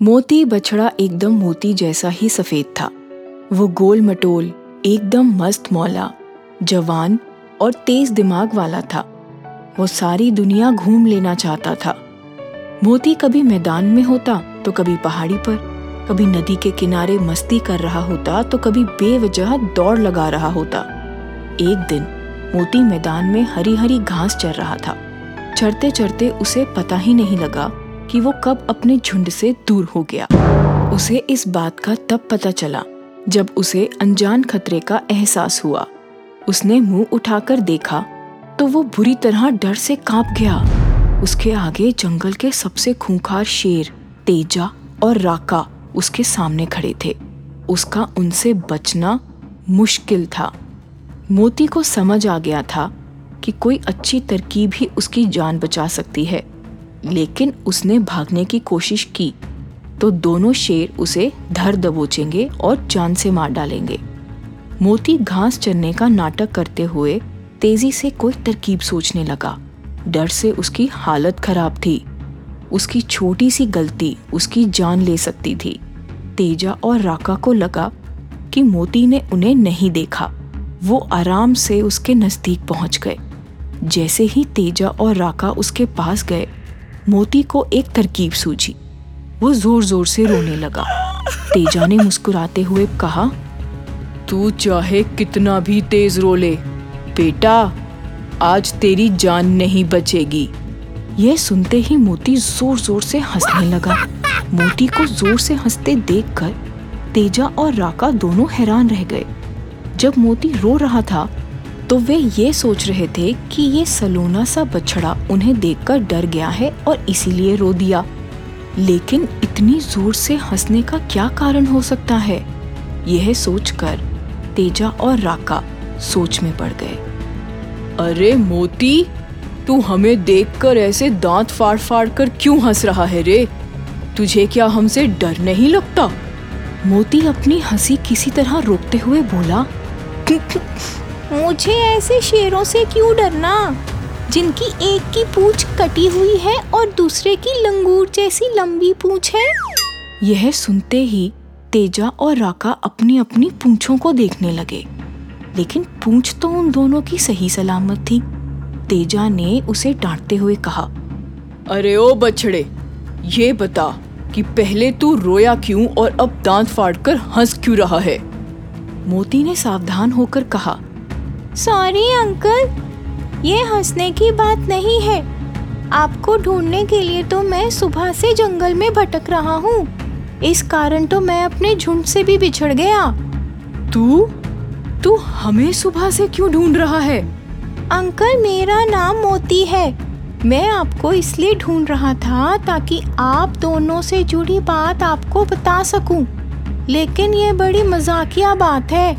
मोती बछड़ा एकदम मोती जैसा ही सफ़ेद था। वो गोल मटोल, एकदम मस्त मौला, जवान और तेज दिमाग वाला था। वो सारी दुनिया घूम लेना चाहता था। मोती कभी मैदान में होता तो कभी पहाड़ी पर, कभी नदी के किनारे मस्ती कर रहा होता तो कभी बेवजह दौड़ लगा रहा होता। एक दिन मोती मैदान में हरी हरी घास चर रहा था। चढ़ते चढ़ते उसे पता ही नहीं लगा कि वो कब अपने झुंड से दूर हो गया। उसे इस बात का तब पता चला, जब उसे अनजान खतरे का एहसास हुआ। उसने मुँह उठाकर देखा तो वो बुरी तरह डर से काँप गया। उसके आगे जंगल के सबसे खूंखार शेर, तेजा और राका उसके सामने खड़े थे। उसका उनसे बचना मुश्किल था। मोती को समझ आ गया था कि कोई अच्छी तरकीब ही उसकी जान बचा सकती है। लेकिन उसने भागने की कोशिश की तो दोनों शेर उसे धर दबोचेंगे और जान से मार डालेंगे। मोती घास चरने का नाटक करते हुए तेज़ी से कोई तरकीब सोचने लगा। डर से उसकी हालत खराब थी। उसकी छोटी सी गलती उसकी जान ले सकती थी। तेजा और राका को लगा कि मोती ने उन्हें नहीं देखा। वो आराम से उसके नज़दीक पहुँच गए। जैसे ही तेजा और राका उसके पास गए मोती को एक तरकीब सूझी। वो ज़ोर ज़ोर से रोने लगा। तेजा ने मुस्कुराते हुए कहा, तू चाहे कितना भी तेज रो ले, बेटा, आज तेरी जान नहीं बचेगी। यह सुनते ही मोती ज़ोर ज़ोर से हंसने लगा। मोती को ज़ोर से हँसते देखकर तेजा और राका दोनों हैरान रह गए। जब मोती रो रहा था तो वे ये सोच रहे थे कि ये सलोना सा बछड़ा उन्हें देखकर डर गया है और इसीलिए रो दिया। लेकिन इतनी ज़ोर से हंसने का क्या कारण हो सकता है? यह सोचकर तेजा और राका सोच में पड़ गए। अरे मोती, तू हमें देखकर ऐसे दांत फाड़ फाड़ कर क्यों हंस रहा है रे? तुझे क्या हमसे डर नहीं लगता? मोती अपनी हँसी किसी तरह रोकते हुए बोला मुझे ऐसे शेरों से क्यों डरना? जिनकी एक की पूछ कटी हुई है और दूसरे की लंगूर जैसी लंबी पूछ है। यह सुनते ही तेजा और राका अपनी अपनी पूंछों को देखने लगे। लेकिन पूंछ तो उन दोनों की सही सलामत थी। तेजा ने उसे डांटते हुए कहा अरे ओ बछड़े ये बता कि पहले तू रोया क्यों और अब दांत फाड़कर हंस क्यों रहा है? मोती ने सावधान होकर कहा सॉरी अंकल ये हंसने की बात नहीं है। आपको ढूँढने के लिए तो मैं सुबह से जंगल में भटक रहा हूँ। इस कारण तो मैं अपने झुंड से भी बिछड़ गया। तू? तू हमें सुबह से क्यों ढूंढ रहा है? अंकल मेरा नाम मोती है। मैं आपको इसलिए ढूंढ रहा था ताकि आप दोनों से जुड़ी बात आपको बता सकूँ। लेकिन ये बड़ी मजाकिया बात है।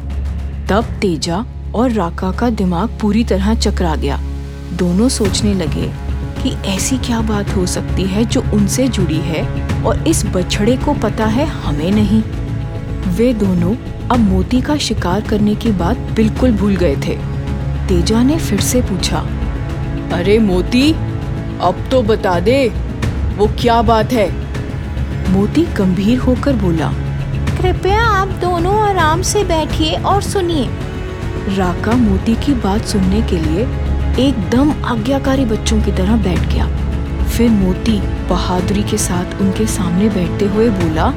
तब तेजा और राका का दिमाग पूरी तरह चकरा गया। दोनों सोचने लगे कि ऐसी क्या बात हो सकती है जो उनसे जुड़ी है और इस बछड़े को पता है हमें नहीं। वे दोनों अब मोती का शिकार करने की बात बिल्कुल भूल गए थे। तेजा ने फिर से पूछा, अरे मोती, अब तो बता दे, वो क्या बात है? मोती गंभीर होकर बोला, कृपया आप दोनों आराम से बैठिए और सुनिए। राका मोती की बात सुनने के लिए एकदम आज्ञाकारी बच्चों की तरह बैठ गया। फिर मोती बहादुरी के साथ उनके सामने बैठते हुए बोला,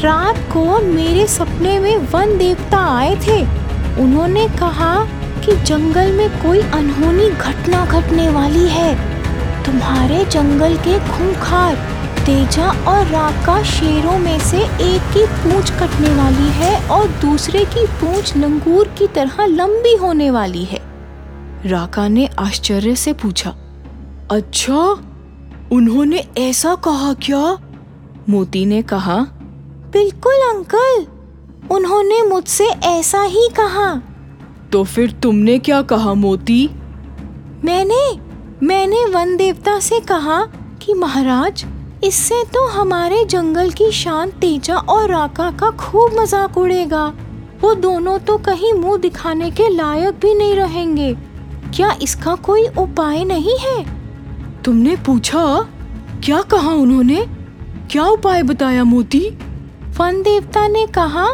रात को मेरे सपने में वन देवता आए थे। उन्होंने कहा कि जंगल में कोई अनहोनी घटना घटने वाली है। तुम्हारे जंगल के खूंखार तेजा और राका शेरों में से एक की पूंछ कटने वाली है और दूसरे की पूंछ लंगूर की तरह लंबी होने वाली है। राका ने आश्चर्य से पूछा अच्छा उन्होंने ऐसा कहा क्या? मोती ने कहा, बिल्कुल, अंकल, उन्होंने मुझसे ऐसा ही कहा। तो फिर तुमने क्या कहा, मोती? मैंने मैंने वन देवता से कहा कि महाराज इससे तो हमारे जंगल की शान तेजा और राका का खूब मज़ाक उड़ेगा। वो दोनों तो कहीं मुँह दिखाने के लायक भी नहीं रहेंगे। क्या इसका कोई उपाय नहीं है? तुमने पूछा? क्या कहा उन्होंने? क्या उपाय बताया मोती? फन देवता ने कहा,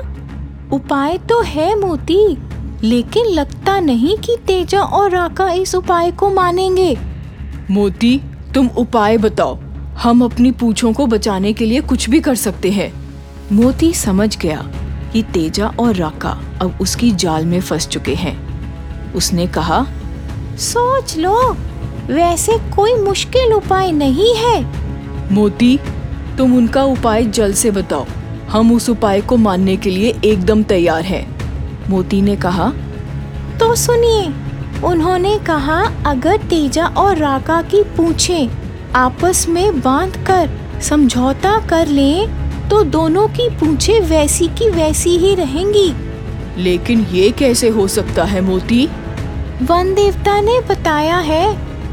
उपाय तो है मोती, लेकिन लगता नहीं कि तेजा और राका इस उपाय को मानेंगे। मोती, तुम उपाय बताओ। हम अपनी पूछों को बचाने के लिए कुछ भी कर सकते हैं। मोती समझ गया कि तेजा और राका अब उसकी जाल में फंस चुके हैं। उसने कहा, सोच लो, वैसे कोई मुश्किल उपाय नहीं है। मोती, तुम उनका उपाय जल्द से बताओ। हम उस उपाय को मानने के लिए एकदम तैयार हैं। मोती ने कहा तो सुनिए, उन्होंने कहा, अगर तेजा और राका की पूछे आपस में बाँध कर समझौता कर लें तो दोनों की पूछे वैसी की वैसी ही रहेंगी। लेकिन ये कैसे हो सकता है मोती? वन देवता ने बताया है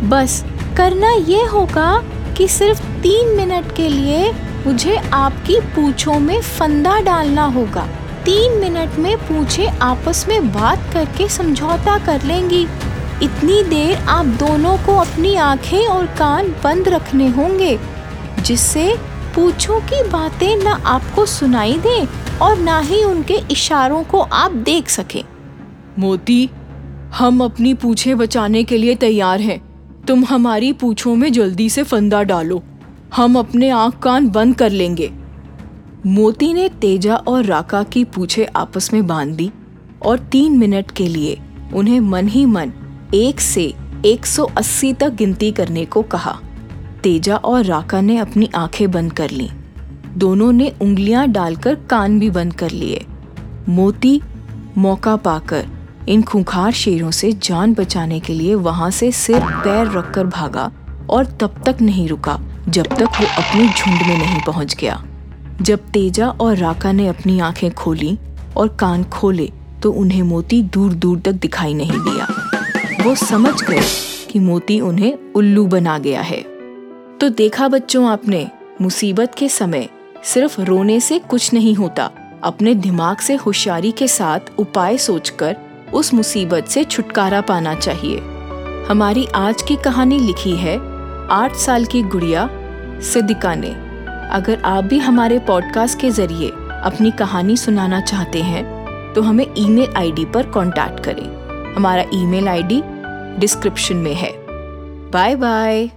बस करना ये होगा कि सिर्फ़ तीन मिनट के लिए मुझे आपकी पूछों में फंदा डालना होगा। तीन मिनट में पूछे आपस में बात करके समझौता कर लेंगी। इतनी देर आप दोनों को अपनी आँखें और कान बंद रखने होंगे, जिससे पूछों की बातें न आपको सुनाई दें और ना ही उनके इशारों को आप देख सकें। मोती, हम अपनी पूछे बचाने के लिए तैयार हैं। तुम हमारी पूछों में जल्दी से फंदा डालो। हम अपने आँख कान बंद कर लेंगे। मोती ने तेजा और राका की पूछे आपस में बाँध दी और तीन मिनट के लिए उन्हें मन ही मन एक से 180 तक गिनती करने को कहा। तेजा और राका ने अपनी आँखें बंद कर लीं। दोनों ने उंगलियाँ डालकर कान भी बंद कर लिए। मोती मौका पाकर इन खूंखार शेरों से जान बचाने के लिए वहाँ से सिर पैर रखकर भागा और तब तक नहीं रुका, जब तक वो अपने झुंड में नहीं पहुँच गया। जब तेजा और राका ने अपनी आँखें खोली और कान खोले तो उन्हें मोती दूर दूर तक दिखाई नहीं दिया। वो समझ गए कि मोती उन्हें उल्लू बना गया है। तो देखा बच्चों आपने, मुसीबत के समय सिर्फ़ रोने से कुछ नहीं होता, अपने दिमाग से होशियारी के साथ उपाय सोचकर उस मुसीबत से छुटकारा पाना चाहिए। हमारी आज की कहानी लिखी है आठ साल की गुड़िया सिद्दिका ने। अगर आप भी हमारे पॉडकास्ट के ज़रिए अपनी कहानी सुनाना चाहते हैं तो हमें ईमेल आईडी पर कांटेक्ट करें। हमारा ईमेल आईडी डिस्क्रिप्शन में है। Bye bye.